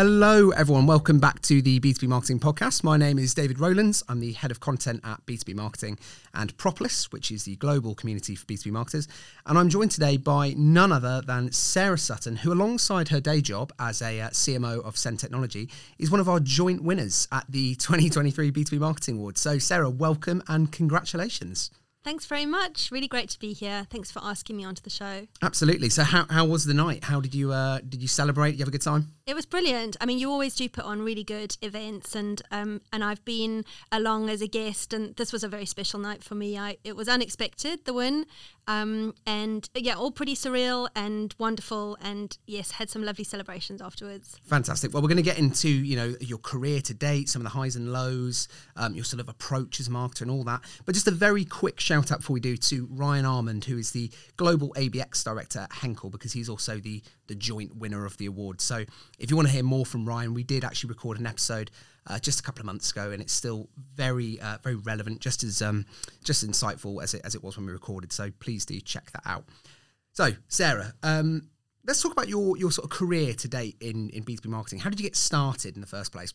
Hello, everyone. Welcome back to the B2B Marketing Podcast. My name is David Rowlands. I'm the head of content at B2B Marketing and Propolis, which is the global community for B2B marketers. And I'm joined today by none other than Sarah Sutton, who, alongside her day job as a uh, CMO of Send Technology, is one of our joint winners at the 2023 B2B Marketing Awards. So, Sarah, welcome and congratulations. Thanks very much. Really great to be here. Thanks for asking me onto the show. Absolutely. So, how, how was the night? How did you uh, did you celebrate? Did you have a good time? It was brilliant. I mean, you always do put on really good events, and um, and I've been along as a guest, and this was a very special night for me. I it was unexpected the win, um, and yeah, all pretty surreal and wonderful, and yes, had some lovely celebrations afterwards. Fantastic. Well, we're going to get into you know your career to date, some of the highs and lows, um, your sort of approach as a marketer, and all that. But just a very quick shout out before we do to Ryan Almond, who is the global ABX director at Henkel, because he's also the the joint winner of the award. So if you want to hear more from Ryan, we did actually record an episode uh, just a couple of months ago, and it's still very uh, very relevant, just as um, just insightful as it as it was when we recorded. So please do check that out. So Sarah, um, let's talk about your your sort of career to date in in B two B marketing. How did you get started in the first place?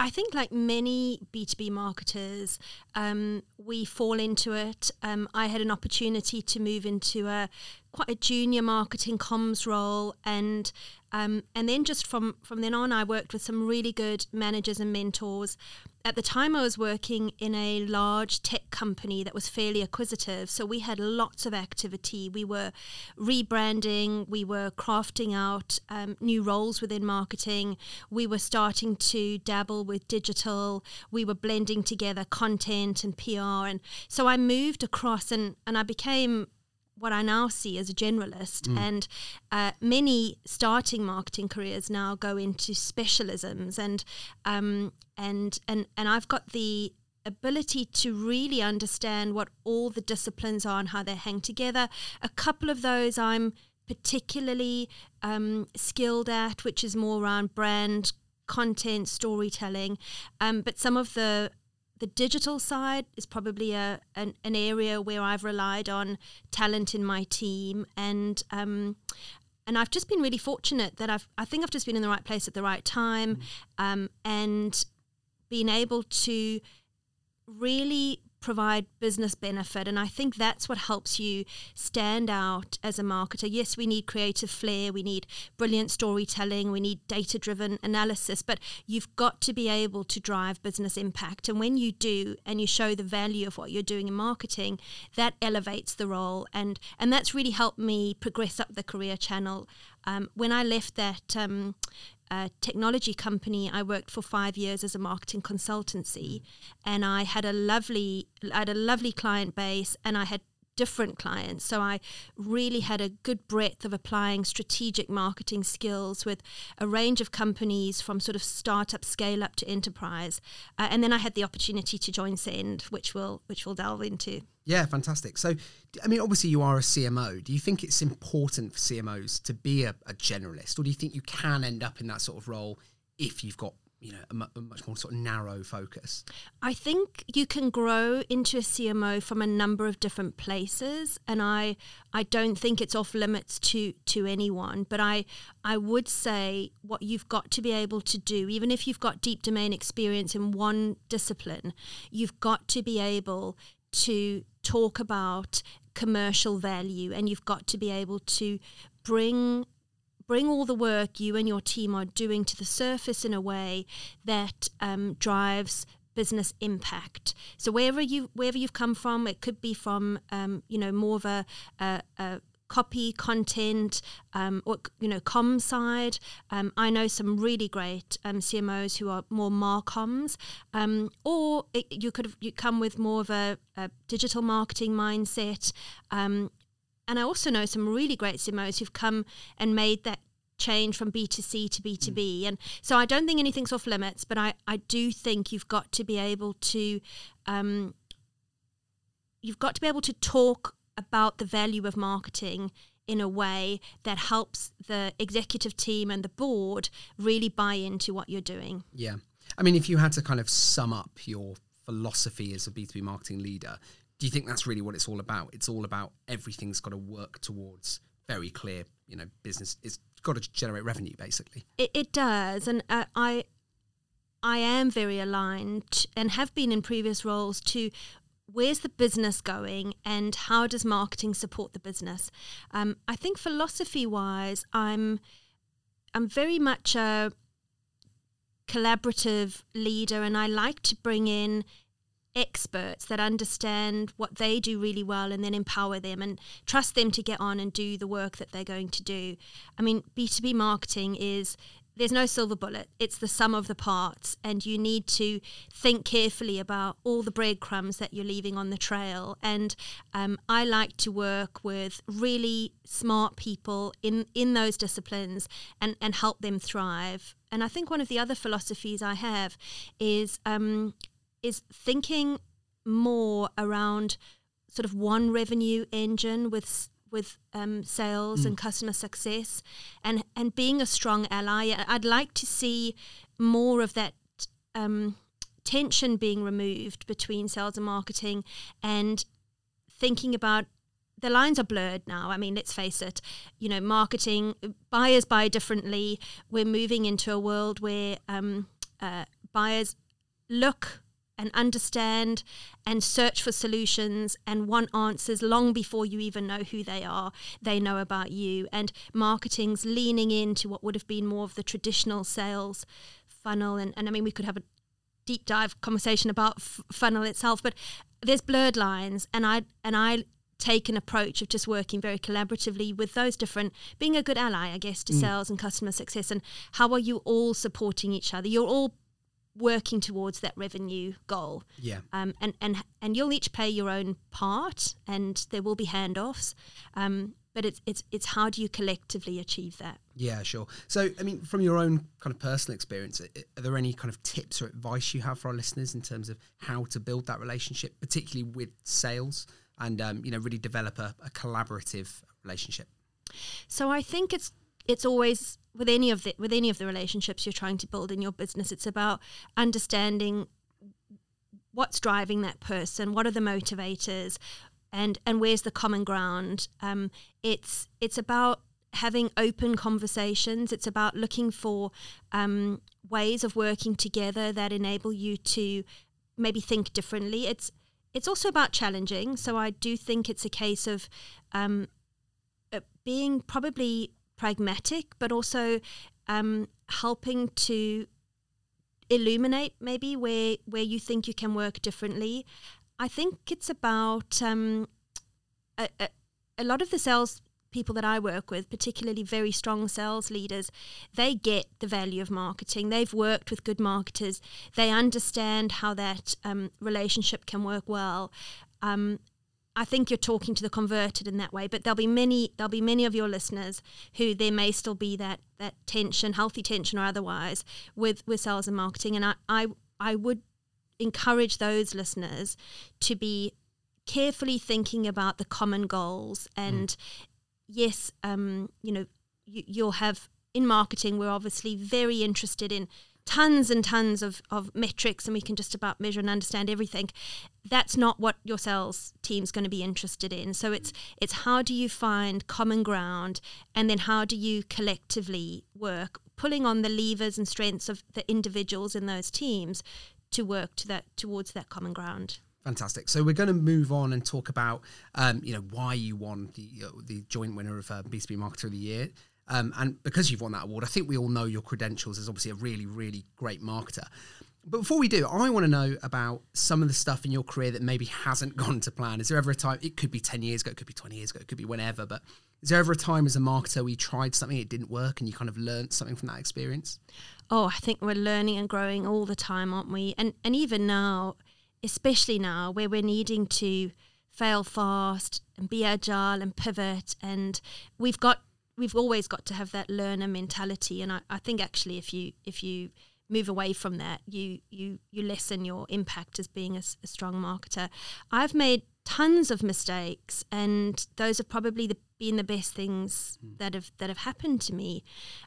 I think, like many B2B marketers, um, we fall into it. Um, I had an opportunity to move into a quite a junior marketing comms role, and um, and then just from from then on, I worked with some really good managers and mentors. At the time, I was working in a large tech company that was fairly acquisitive, so we had lots of activity. We were rebranding, we were crafting out um, new roles within marketing, we were starting to dabble with digital, we were blending together content and PR, and so I moved across and and I became what I now see as a generalist. Mm. And uh, many starting marketing careers now go into specialisms, and um, and and and I've got the ability to really understand what all the disciplines are and how they hang together. A couple of those I'm particularly um, skilled at, which is more around brand content storytelling um, but some of the the digital side is probably a an, an, area where I've relied on talent in my team and um, and I've just been really fortunate that I've I think I've just been in the right place at the right time mm. um, and being able to really provide business benefit. And I think that's what helps you stand out as a marketer. Yes, we need creative flair, we need brilliant storytelling, we need data driven analysis, but you've got to be able to drive business impact. And when you do and you show the value of what you're doing in marketing, that elevates the role. And, and that's really helped me progress up the career channel. Um, when I left that um, a technology company, I worked for five years as a marketing consultancy, and I had a lovely, I had a lovely client base, and I had different clients. So I really had a good breadth of applying strategic marketing skills with a range of companies from sort of startup, scale up to enterprise. Uh, and then I had the opportunity to join Send, which we'll which we'll delve into. Yeah, fantastic. So, I mean, obviously, you are a CMO. Do you think it's important for CMOs to be a, a generalist, or do you think you can end up in that sort of role if you've got you know, a, a, much more sort of narrow focus? I think you can grow into a CMO from a number of different places, and I I don't think it's off limits to to anyone. But I I would say what you've got to be able to do, even if you've got deep domain experience in one discipline, you've got to be able to talk about commercial value, and you've got to be able to bring bring all the work you and your team are doing to the surface in a way that um, drives business impact. So wherever you wherever you've come from, it could be from um, you know more of a, a, a copy content um, or you know com side um, i know some really great um, cmos who are more marcoms um, or it, you could you come with more of a, a digital marketing mindset um, and I also know some really great CMOs who've come and made that change from B2C to B2B. Mm. And so I don't think anything's off limits, but I, I do think you've got to be able to um, you've got to be able to talk about the value of marketing in a way that helps the executive team and the board really buy into what you're doing. Yeah. I mean, if you had to kind of sum up your philosophy as a B2B marketing leader, do you think that's really what it's all about? It's all about everything's got to work towards very clear, you know, business It's got to generate revenue basically. It, it does, and uh, I I am very aligned and have been in previous roles to where's the business going and how does marketing support the business. Um, I think philosophy wise, I'm I'm very much a collaborative leader, and I like to bring in experts that understand what they do really well and then empower them and trust them to get on and do the work that they're going to do. I mean, B2B marketing is there's no silver bullet. It's the sum of the parts, and you need to think carefully about all the breadcrumbs that you're leaving on the trail. And um, I like to work with really smart people in in those disciplines and and help them thrive. And I think one of the other philosophies I have is um, is thinking more around sort of one revenue engine with with um, sales mm. and customer success and and being a strong ally i'd like to see more of that um, tension being removed between sales and marketing and thinking about the lines are blurred now. I mean, let's face it, you know, marketing, buyers buy differently. We're moving into a world where um, uh, buyers look and understand and search for solutions and want answers long before you even know who they are. They know about you. And marketing's leaning into what would have been more of the traditional sales funnel. And, and I mean, we could have a deep dive conversation about f- funnel itself, but there's blurred lines. And I, and I, take an approach of just working very collaboratively with those different being a good ally i guess to mm. sales and customer success and how are you all supporting each other you're all working towards that revenue goal. Yeah. Um, and, and, and you'll each pay your own part and there will be handoffs. Um, but it's, it's, it's how do you collectively achieve that? Yeah, sure. So, I mean, from your own kind of personal experience, are there any kind of tips or advice you have for our listeners in terms of how to build that relationship, particularly with sales and, um, you know, really develop a, a collaborative relationship? So I think it's it's always with any of the with any of the relationships you're trying to build in your business it's about understanding what's driving that person what are the motivators and and where's the common ground. Um, it's it's about having open conversations. It's about looking for um, ways of working together that enable you to maybe think differently. It's it's also about challenging. So i do think it's a case of um, uh, being probably pragmatic, but also um, helping to illuminate maybe where where you think you can work differently. I think it's about um, a, a, a lot of the sales people that I work with, particularly very strong sales leaders, they get the value of marketing. They've worked with good marketers. They understand how that um, relationship can work well. Um, I think you're talking to the converted in that way, but there'll be many there'll be many of your listeners who there may still be that that tension, healthy tension or otherwise, with with sales and marketing. And I I, I would encourage those listeners to be carefully thinking about the common goals and mm. yes, um, you know, you, you'll have in marketing, we're obviously very interested in tons and tons of, of metrics and we can just about measure and understand everything that's not what your sales team's going to be interested in so it's it's how do you find common ground and then how do you collectively work pulling on the levers and strengths of the individuals in those teams to work to that towards that common ground Fantastic. So we're going to move on and talk about, um, you know, why you won the uh, the joint winner of uh, B2B Marketer of the Year. Um, and because you've won that award, I think we all know your credentials as obviously a really, really great marketer. But before we do, I want to know about some of the stuff in your career that maybe hasn't gone to plan. Is there ever a time, it could be 10 years ago, it could be 20 years ago, it could be whenever, but is there ever a time as a marketer you tried something, it didn't work, and you kind of learned something from that experience? Oh, I think we're learning and growing all the time, aren't we? And, and even now, especially now, where we're needing to fail fast and be agile and pivot, and we've got we've always got to have that learner mentality and I, I think actually if you if you move away from that you you you lessen your impact as being a, a strong marketer i've made tons of mistakes and those have probably the, been the best things mm. that have that have happened to me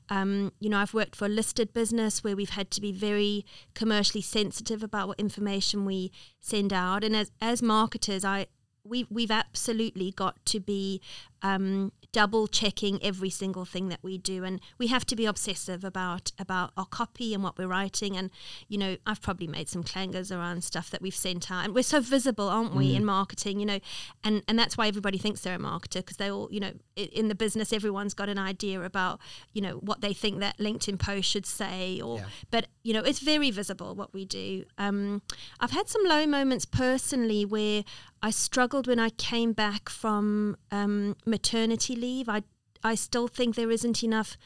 um, you know i've worked for a listed business where we've had to be very commercially sensitive about what information we send out and as as marketers i we, we've absolutely got to be um, double checking every single thing that we do. And we have to be obsessive about about our copy and what we're writing. And you know I've probably made some clangers around stuff that we've sent out. And we're so visible aren't we mm. in marketing you know? And and that's why everybody thinks they're a marketer because they all you know in the business everyone's got an idea about you know what they think that LinkedIn post should say or yeah. but you know it's very visible what we do. Um, I've had some low moments personally where I struggled when I came back from um, maternity leave. I I still think there isn't enough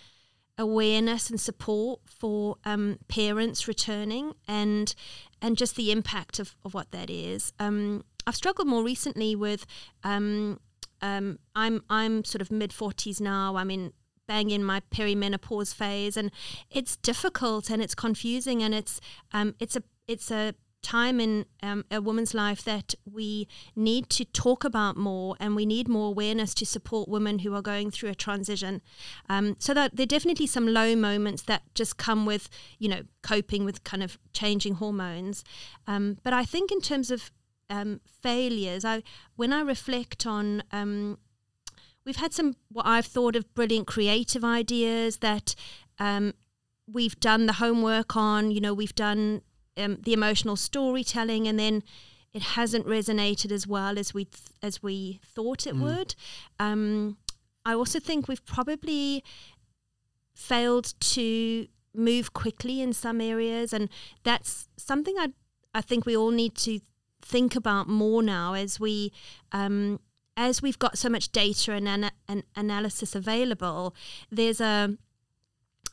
awareness and support for um, parents returning and and just the impact of, of what that is. Um, I've struggled more recently with um, um, I'm I'm sort of mid forties now. I'm in bang in my perimenopause phase and it's difficult and it's confusing and it's um, it's a it's a time in um, a woman's life that we need to talk about more and we need more awareness to support women who are going through a transition. Um, so that there are definitely some low moments that just come with, you know, coping with kind of changing hormones. Um, but I think in terms of um, failures, I when I reflect on um, we've had some what I've thought of brilliant creative ideas that um, we've done the homework on. You know, we've done um, the emotional storytelling, and then it hasn't resonated as well as we th- as we thought it mm. would. Um, I also think we've probably failed to move quickly in some areas, and that's something I I think we all need to think about more now as we um, as we've got so much data and, ana- and analysis available. There's a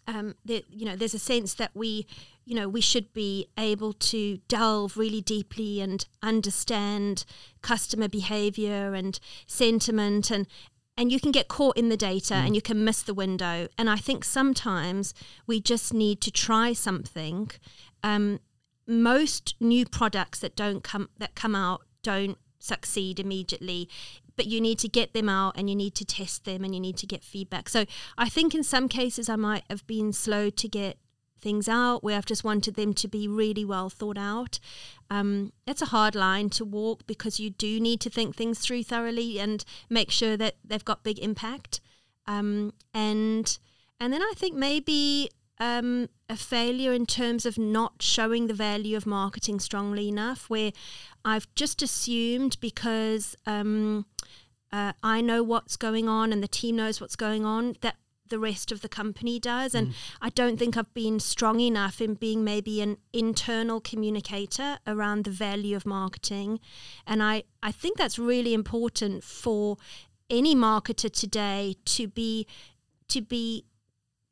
um, there, you know there's a sense that we you know, we should be able to delve really deeply and understand customer behavior and sentiment and and you can get caught in the data mm. and you can miss the window. And I think sometimes we just need to try something. Um, most new products that don't come that come out don't succeed immediately but you need to get them out and you need to test them and you need to get feedback. So I think in some cases I might have been slow to get things out where I've just wanted them to be really well thought out. Um, it's a hard line to walk because you do need to think things through thoroughly and make sure that they've got big impact. Um, and and then I think maybe um, a failure in terms of not showing the value of marketing strongly enough, where I've just assumed because um, uh, I know what's going on and the team knows what's going on that the rest of the company does. And mm. I don't think I've been strong enough in being maybe an internal communicator around the value of marketing. And I, I think that's really important for any marketer today to be to be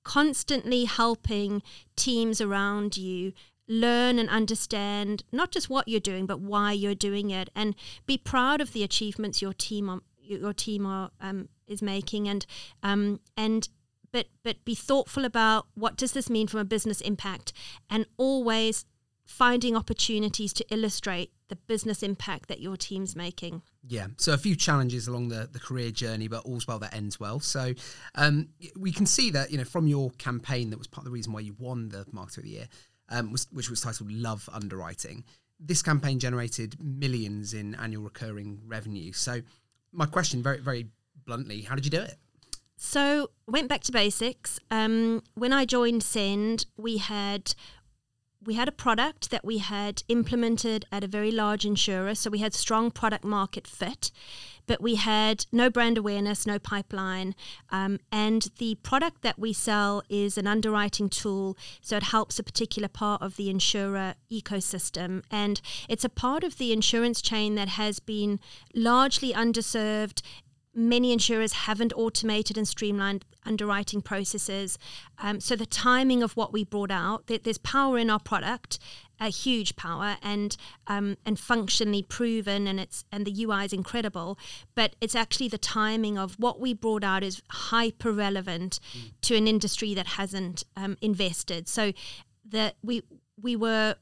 constantly helping teams around you learn and understand not just what you're doing but why you're doing it and be proud of the achievements your team are, your team are um, is making and um, and but but be thoughtful about what does this mean from a business impact and always finding opportunities to illustrate the business impact that your team's making. Yeah, so a few challenges along the, the career journey, but all's well that ends well. So um, we can see that, you know, from your campaign that was part of the reason why you won the Marketer of the Year, um, was, which was titled Love Underwriting. This campaign generated millions in annual recurring revenue. So my question, very, very bluntly, how did you do it? So went back to basics. Um, when I joined Send, we had we had a product that we had implemented at a very large insurer, so we had strong product market fit, but we had no brand awareness, no pipeline, um, and the product that we sell is an underwriting tool, so it helps a particular part of the insurer ecosystem, and it's a part of the insurance chain that has been largely underserved many insurers haven't automated and streamlined underwriting processes. Um, so the timing of what we brought out, there's power in our product, a huge power, and um, and functionally proven, and it's and the UI is incredible. But it's actually the timing of what we brought out is hyper relevant mm. to an industry that hasn't um, invested. So that we we were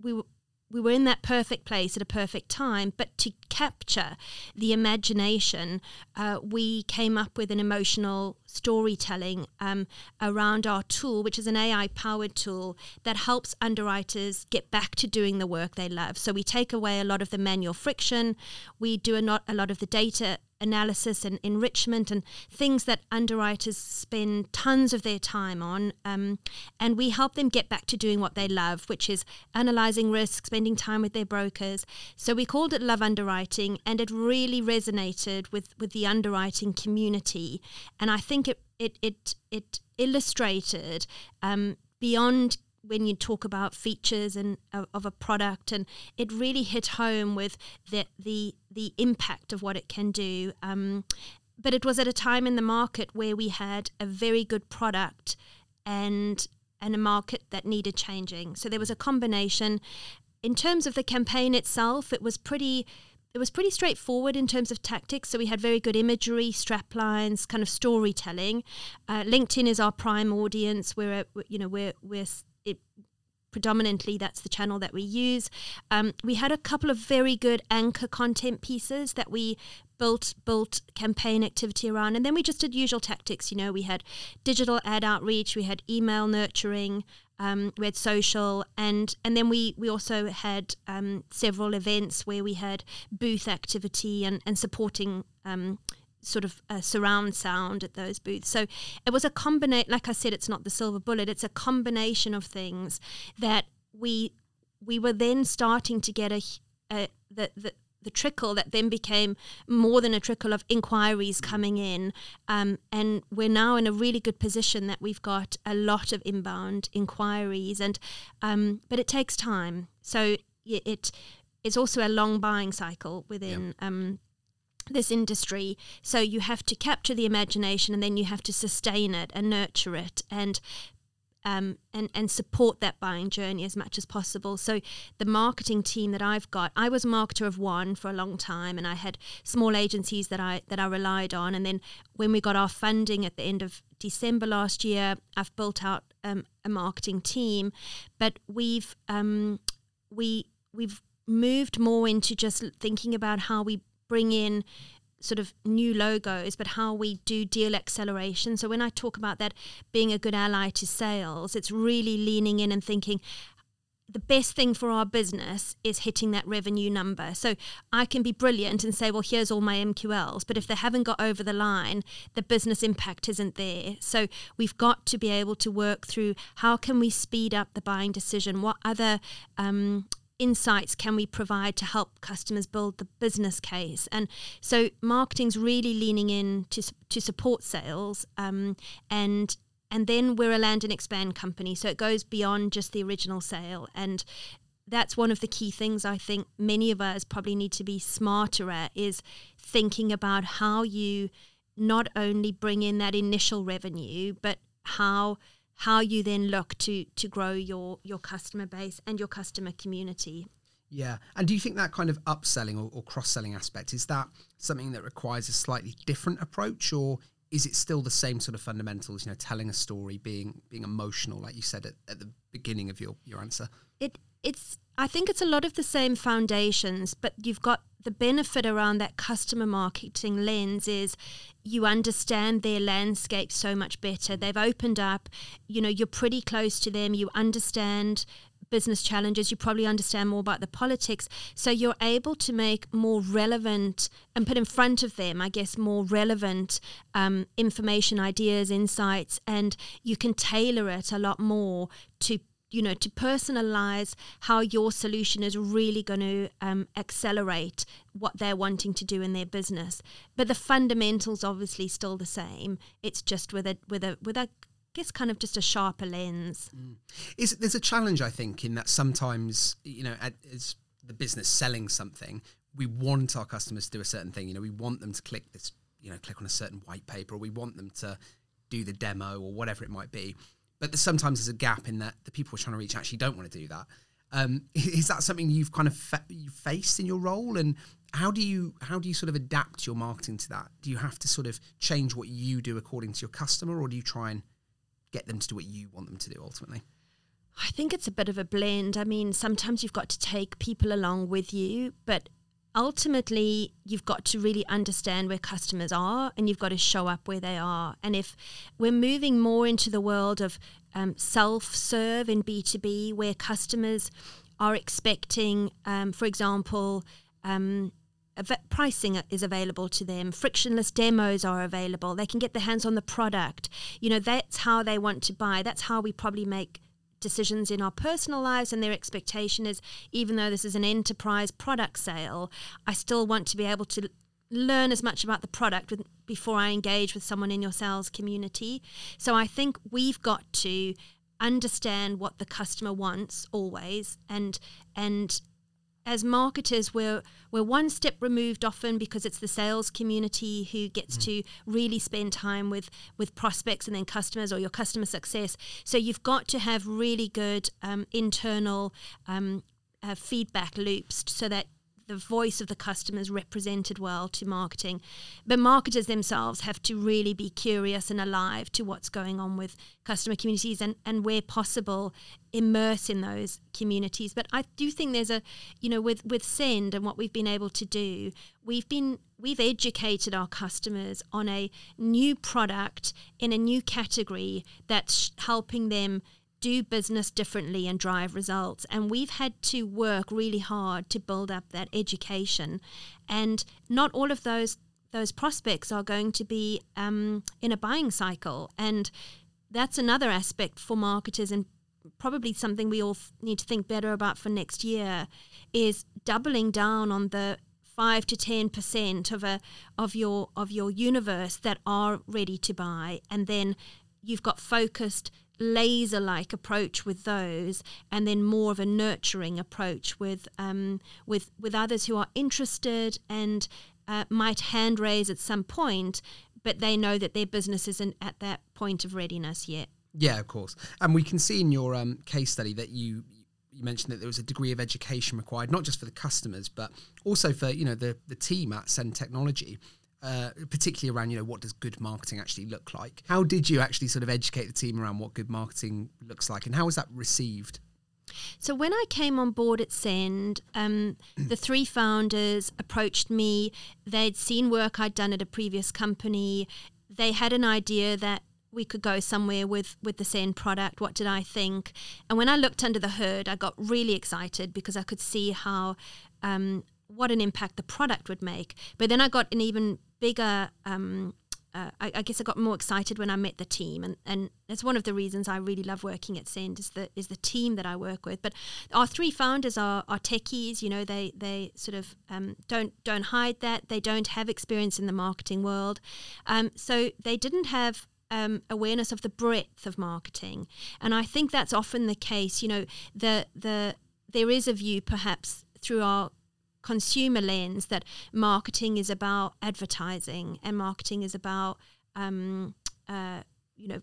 we were we were in that perfect place at a perfect time, but to capture the imagination, uh, we came up with an emotional storytelling um, around our tool, which is an AI powered tool that helps underwriters get back to doing the work they love. So we take away a lot of the manual friction, we do a, not, a lot of the data analysis and enrichment and things that underwriters spend tons of their time on. Um, and we help them get back to doing what they love, which is analyzing risk, spending time with their brokers. So we called it Love Underwriting, and it really resonated with, with the underwriting community. And I think it, it, it, it illustrated um, beyond when you talk about features and uh, of a product and it really hit home with the the the impact of what it can do um, but it was at a time in the market where we had a very good product and and a market that needed changing so there was a combination in terms of the campaign itself it was pretty it was pretty straightforward in terms of tactics. So we had very good imagery, straplines, kind of storytelling. Uh, LinkedIn is our prime audience. We're, you know, we're we're it predominantly that's the channel that we use. Um, we had a couple of very good anchor content pieces that we built built campaign activity around, and then we just did usual tactics. You know, we had digital ad outreach, we had email nurturing, um, we had social, and and then we we also had um, several events where we had booth activity and and supporting. Sort of a surround sound at those booths. So it was a combination. Like I said, it's not the silver bullet. It's a combination of things that we we were then starting to get a, a the, the the trickle that then became more than a trickle of inquiries coming in. Um, and we're now in a really good position that we've got a lot of inbound inquiries. And um, but it takes time. So it it's also a long buying cycle within. Yeah. Um, this industry. So you have to capture the imagination and then you have to sustain it and nurture it and um, and and support that buying journey as much as possible. So the marketing team that I've got, I was marketer of one for a long time, and I had small agencies that I that I relied on. And then when we got our funding at the end of December last year, I've built out um, a marketing team, but we've um, we we've moved more into just thinking about how we bring in sort of new logos, but how we do deal acceleration. So when I talk about that being a good ally to sales, it's really leaning in and thinking the best thing for our business is hitting that revenue number. So I can be brilliant and say, well, here's all my MQLs. But if they haven't got over the line, the business impact isn't there. So we've got to be able to work through how can we speed up the buying decision? What other um, insights can we provide to help customers build the business case? And so marketing's really leaning in to, to support sales um, and and then we're a land and expand company so it goes beyond just the original sale and that's one of the key things I think many of us probably need to be smarter at is thinking about how you not only bring in that initial revenue but how how you then look to to grow your your customer base and your customer community. Yeah, and do you think that kind of upselling or, or cross selling aspect is that something that requires a slightly different approach, or is it still the same sort of fundamentals? You know, telling a story, being being emotional, like you said at, at the beginning of your your answer. It it's I think it's a lot of the same foundations, but you've got the benefit around that customer marketing lens is you understand their landscape so much better. They've opened up, you know, you're pretty close to them, you understand business challenges, you probably understand more about the politics. So you're able to make more relevant and put in front of them, I guess, more relevant um, information, ideas, insights, and you can tailor it a lot more to you know to personalize how your solution is really going to um, accelerate what they're wanting to do in their business but the fundamentals obviously still the same it's just with a with a with a I guess kind of just a sharper lens. Mm. Is there's a challenge I think in that sometimes you know as the business selling something, we want our customers to do a certain thing. You know, we want them to click this, you know, click on a certain white paper, or we want them to do the demo or whatever it might be. But sometimes there's a gap in that the people we're trying to reach actually don't want to do that. Um, is that something you've kind of fa- you faced in your role, and how do you how do you sort of adapt your marketing to that? Do you have to sort of change what you do according to your customer, or do you try and get them to do what you want them to do ultimately? I think it's a bit of a blend. I mean, sometimes you've got to take people along with you, but ultimately you've got to really understand where customers are and you've got to show up where they are. And if we're moving more into the world of um, self-serve in b2b where customers are expecting um, for example um, pricing is available to them frictionless demos are available they can get their hands on the product. You know that's how they want to buy that's how we probably make decisions in our personal lives and their expectation is even though this is an enterprise product sale i still want to be able to learn as much about the product with, before i engage with someone in your sales community. So i think we've got to understand what the customer wants always and and as marketers we're we're one step removed often because it's the sales community who gets mm. to really spend time with with prospects and then customers or your customer success so you've got to have really good um, internal um, uh, feedback loops so that the voice of the customers represented well to marketing. But marketers themselves have to really be curious and alive to what's going on with customer communities and, and where possible, immerse in those communities. But I do think there's a, you know, with, with Send and what we've been able to do, we've been we've educated our customers on a new product in a new category that's helping them do business differently and drive results. And we've had to work really hard to build up that education. And not all of those those prospects are going to be um, in a buying cycle. And that's another aspect for marketers and probably something we all need to think better about for next year is doubling down on the five to ten percent of a of your of your universe that are ready to buy and then you've got focused laser like approach with those and then more of a nurturing approach with um, with with others who are interested and uh, might hand raise at some point but they know that their business isn't at that point of readiness yet. Yeah of course. And we can see in your um, case study that you you mentioned that there was a degree of education required not just for the customers but also for you know the the team at Send Technology uh, particularly around you know what does good marketing actually look like how did you actually sort of educate the team around what good marketing looks like and how was that received so when I came on board at Send, um, the three founders approached me. They'd seen work I'd done at a previous company. They had an idea that we could go somewhere with with the Send product. What did I think? And when I looked under the hood, I got really excited because I could see how um, what an impact the product would make. But then I got an even bigger. Um, uh, I, I, guess I got more excited when I met the team, and, and it's one of the reasons I really love working at Send is the is the team that I work with. But our three founders are, are techies. You know, they they sort of um, don't don't hide that they don't have experience in the marketing world, um, so they didn't have um, awareness of the breadth of marketing, and I think that's often the case. You know, the the there is a view perhaps through our consumer lens that marketing is about advertising and marketing is about um, uh, you know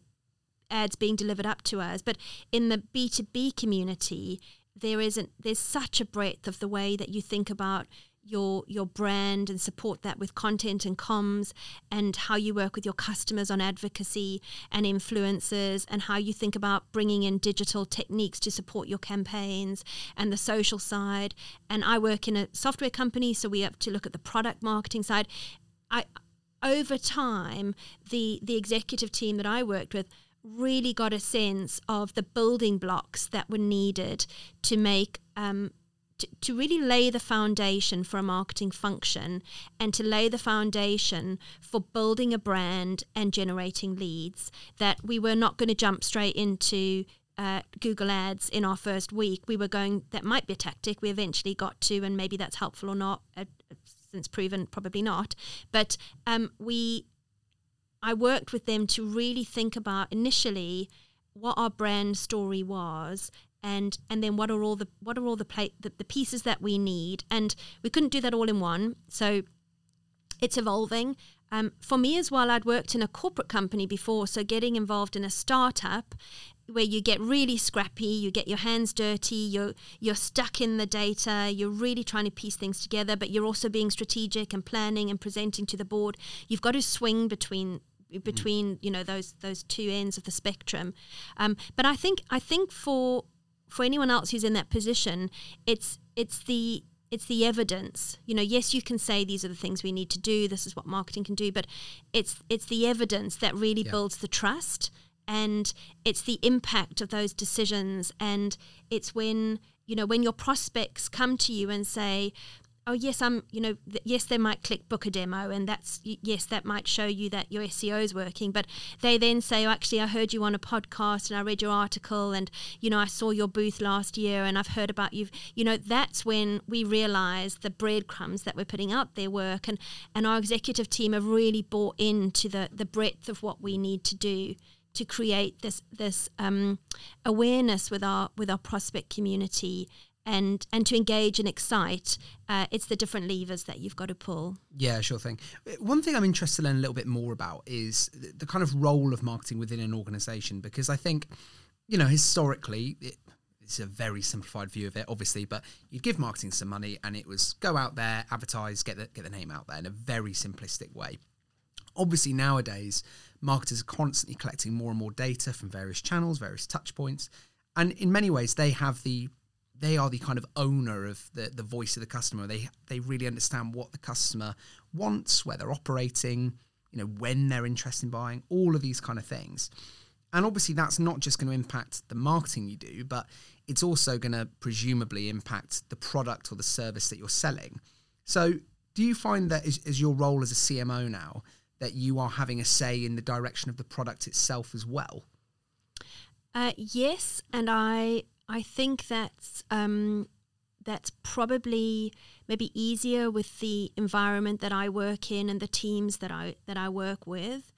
ads being delivered up to us. But in the b2b community there isn't there's such a breadth of the way that you think about your your brand and support that with content and comms and how you work with your customers on advocacy and influencers and how you think about bringing in digital techniques to support your campaigns and the social side. And I work in a software company so we have to look at the product marketing side. I over time the the executive team that I worked with really got a sense of the building blocks that were needed to make um, to, really lay the foundation for a marketing function and to lay the foundation for building a brand and generating leads. That we were not going to jump straight into uh, Google Ads in our first week. We were going, that might be a tactic we eventually got to, and maybe that's helpful or not, uh, since proven probably not. But um, we, I worked with them to really think about initially what our brand story was and and then what are all the what are all the, pla- the the pieces that we need? And we couldn't do that all in one so it's evolving. Um, for me as well i'd worked in a corporate company before so getting involved in a startup where you get really scrappy you get your hands dirty you're you're stuck in the data you're really trying to piece things together but you're also being strategic and planning and presenting to the board. You've got to swing between between you know those those two ends of the spectrum. Um, but i think i think for for anyone else who's in that position, it's it's the it's the evidence. You know, yes, you can say these are the things we need to do. This is what marketing can do, but it's it's the evidence that really yeah. builds the trust, and it's the impact of those decisions, and it's when you know when your prospects come to you and say, oh yes i'm you know th- yes they might click book a demo and that's yes that might show you that your seo is working but they then say oh actually i heard you on a podcast and i read your article and you know i saw your booth last year and i've heard about you you know that's when we realize the breadcrumbs that we're putting out there work and and our executive team have really bought into the the breadth of what we need to do to create this this um, awareness with our with our prospect community and and to engage and excite, uh, it's the different levers that you've got to pull. Yeah, sure thing. One thing I'm interested learn a little bit more about is the, the kind of role of marketing within an organization because I think, you know, historically. It, it's a very simplified view of it, obviously, but you'd give marketing some money and it was go out there, advertise, get the, get the name out there in a very simplistic way. Obviously, nowadays, marketers are constantly collecting more and more data from various channels, various touch points, and in many ways, they have the they are the kind of owner of the, the voice of the customer. They they really understand what the customer wants, where they're operating, you know, when they're interested in buying, all of these kind of things. And obviously that's not just going to impact the marketing you do, but it's also going to presumably impact the product or the service that you're selling. So do you find that as, as your role as a CMO now that you are having a say in the direction of the product itself as well? Uh, yes, and I I think that's um, that's probably maybe easier with the environment that I work in and the teams that I that I work with.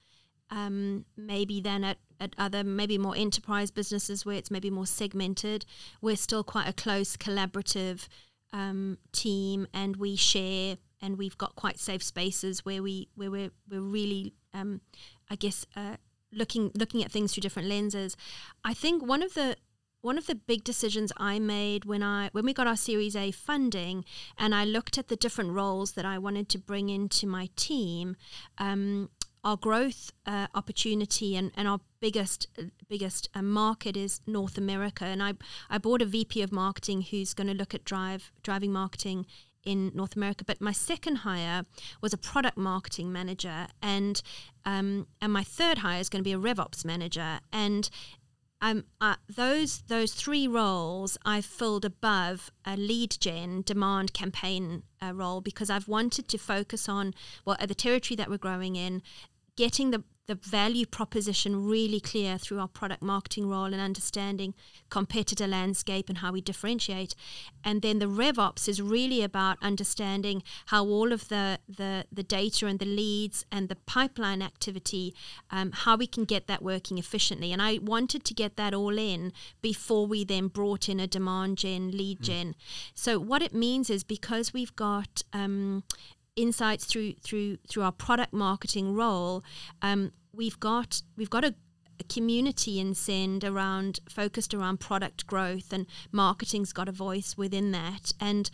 Um, maybe than at, at other maybe more enterprise businesses where it's maybe more segmented. We're still quite a close collaborative um, team, and we share and we've got quite safe spaces where we where we're we're really um, I guess uh, looking looking at things through different lenses. I think one of the one of the big decisions I made when I when we got our Series A funding, and I looked at the different roles that I wanted to bring into my team. Um, our growth uh, opportunity and, and our biggest biggest uh, market is North America, and I I bought a VP of marketing who's going to look at drive driving marketing in North America. But my second hire was a product marketing manager, and um, and my third hire is going to be a RevOps manager. And uh, those those three roles I've filled above a lead gen demand campaign uh, role because I've wanted to focus on what well the territory that we're growing in, getting the the value proposition really clear through our product marketing role and understanding competitor landscape and how we differentiate. And then the RevOps is really about understanding how all of the the, the data and the leads and the pipeline activity, um, how we can get that working efficiently. And I wanted to get that all in before we then brought in a demand gen, lead mm. gen. So what it means is because we've got um, insights through through through our product marketing role, um, we've got we've got a, a, community in Send around focused around product growth and marketing's got a voice within that. And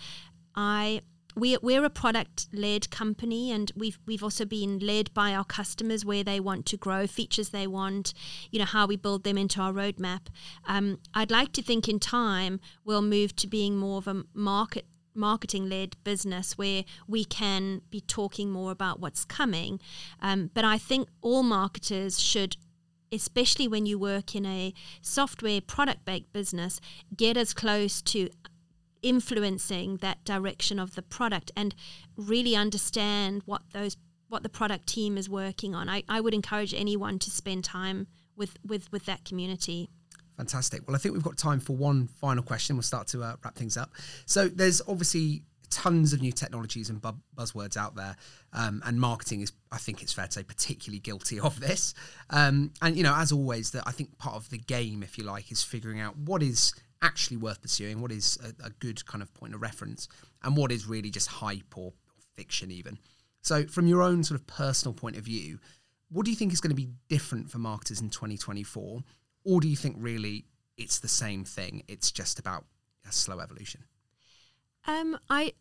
I we, we're a product led company and we've we've also been led by our customers where they want to grow features they want you know how we build them into our roadmap um, I'd like to think in time we'll move to being more of a market marketing led business where we can be talking more about what's coming. Um, but I think all marketers should especially when you work in a software product based business, get as close to influencing that direction of the product and really understand what those what the product team is working on. I, I would encourage anyone to spend time with, with, with that community. Fantastic. Well, I think we've got time for one final question. We'll start to uh, wrap things up. So, there's obviously tons of new technologies and bu- buzzwords out there, um, and marketing is, I think, it's fair to say, particularly guilty of this. Um, and you know, as always, that I think part of the game, if you like, is figuring out what is actually worth pursuing, what is a, a good kind of point of reference, and what is really just hype or, or fiction, even. So, from your own sort of personal point of view, what do you think is going to be different for marketers in 2024? Or do you think really it's the same thing? It's just about a slow evolution? Um, I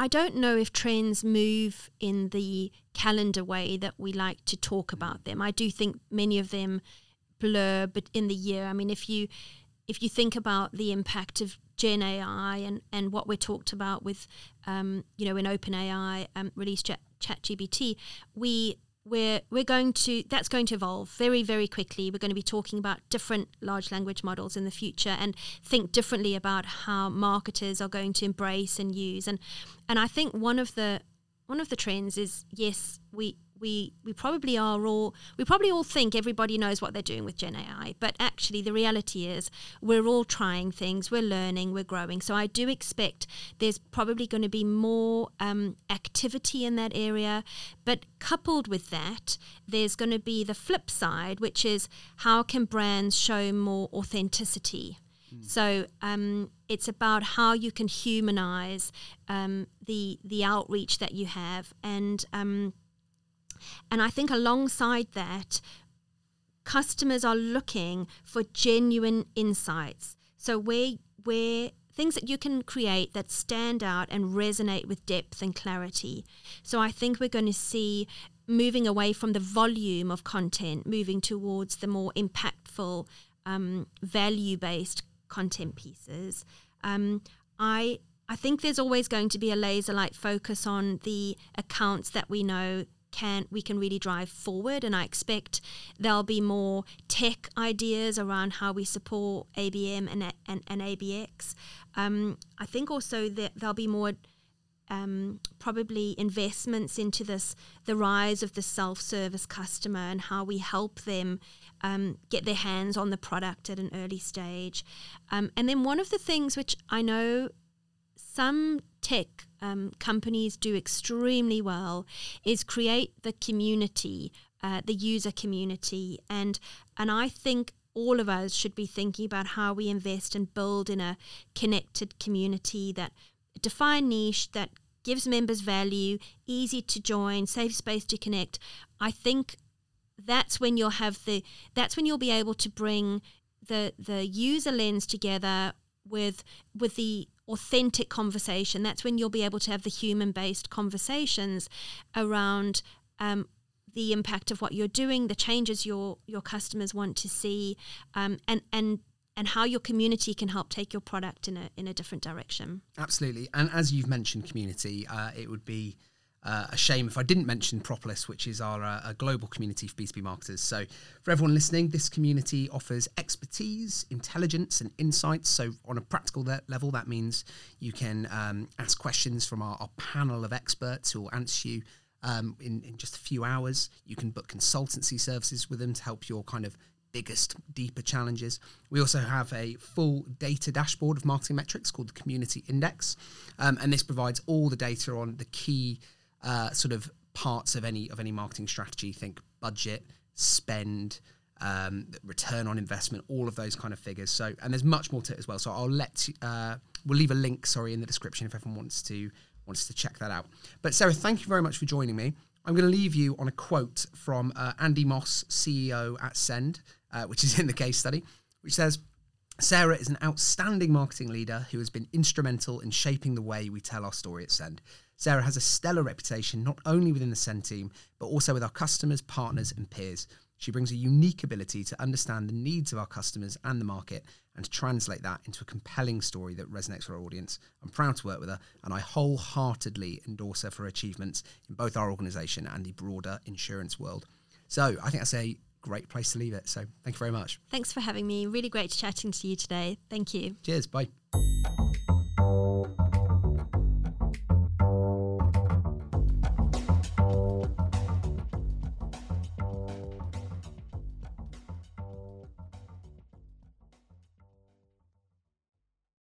I don't know if trends move in the calendar way that we like to talk about them. I do think many of them blur, but in the year. I mean, if you if you think about the impact of Gen AI and, and what we talked about with, um, you know, in OpenAI um, released Chat, ChatGPT, we we're we're going to that's going to evolve very very quickly. We're going to be talking about different large language models in the future and think differently about how marketers are going to embrace and use. And and I think one of the one of the trends is yes we we we probably are all we probably all think everybody knows what they're doing with Gen AI, but actually the reality is we're all trying things, we're learning, we're growing. So I do expect there's probably going to be more um, activity in that area, but coupled with that, there's going to be the flip side, which is how can brands show more authenticity. So um, it's about how you can humanize um, the the outreach that you have, and um, and I think alongside that, customers are looking for genuine insights. So where where things that you can create that stand out and resonate with depth and clarity. So I think we're going to see moving away from the volume of content, moving towards the more impactful, um, value based content pieces. Um, I I think there's always going to be a laser light focus on the accounts that we know can we can really drive forward and I expect there'll be more tech ideas around how we support ABM and, and, and ABX. Um, I think also that there'll be more um, probably investments into this the rise of the self-service customer and how we help them um, get their hands on the product at an early stage um, and then one of the things which i know some tech um, companies do extremely well is create the community, uh, the user community, and and I think all of us should be thinking about how we invest and build in a connected community that define niche that gives members value, easy to join, safe space to connect. I think that's when you'll have the that's when you'll be able to bring the the user lens together with with the authentic conversation. That's when you'll be able to have the human based conversations around um, the impact of what you're doing, the changes your your customers want to see, um, and and and how your community can help take your product in a in a different direction. Absolutely, and as you've mentioned, community, uh, it would be uh, a shame if I didn't mention Propolis, which is our uh, global community for B2B marketers. So, for everyone listening, this community offers expertise, intelligence, and insights. So, on a practical le- level, that means you can um, ask questions from our, our, panel of experts who will answer you um, in, in just a few hours. You can book consultancy services with them to help your kind of biggest, deeper challenges. We also have a full data dashboard of marketing metrics called the Community Index, um, and this provides all the data on the key uh, sort of parts of any of any marketing strategy. Think budget, spend, um, return on investment, all of those kind of figures. So, and there's much more to it as well. So, I'll let uh, we'll leave a link, sorry, in the description if everyone wants to wants to check that out. But Sarah, thank you very much for joining me. I'm going to leave you on a quote from uh, Andy Moss, CEO at Send, uh, which is in the case study, which says. Sarah is an outstanding marketing leader who has been instrumental in shaping the way we tell our story at Send. Sarah has a stellar reputation not only within the Send team, but also with our customers, partners, and peers. She brings a unique ability to understand the needs of our customers and the market and to translate that into a compelling story that resonates with our audience. I'm proud to work with her and I wholeheartedly endorse her for her achievements in both our organisation and the broader insurance world. So I think that's a great place to leave it. So thank you very much. Thanks for having me. Really great chatting to you today. Thank you. Cheers. Bye.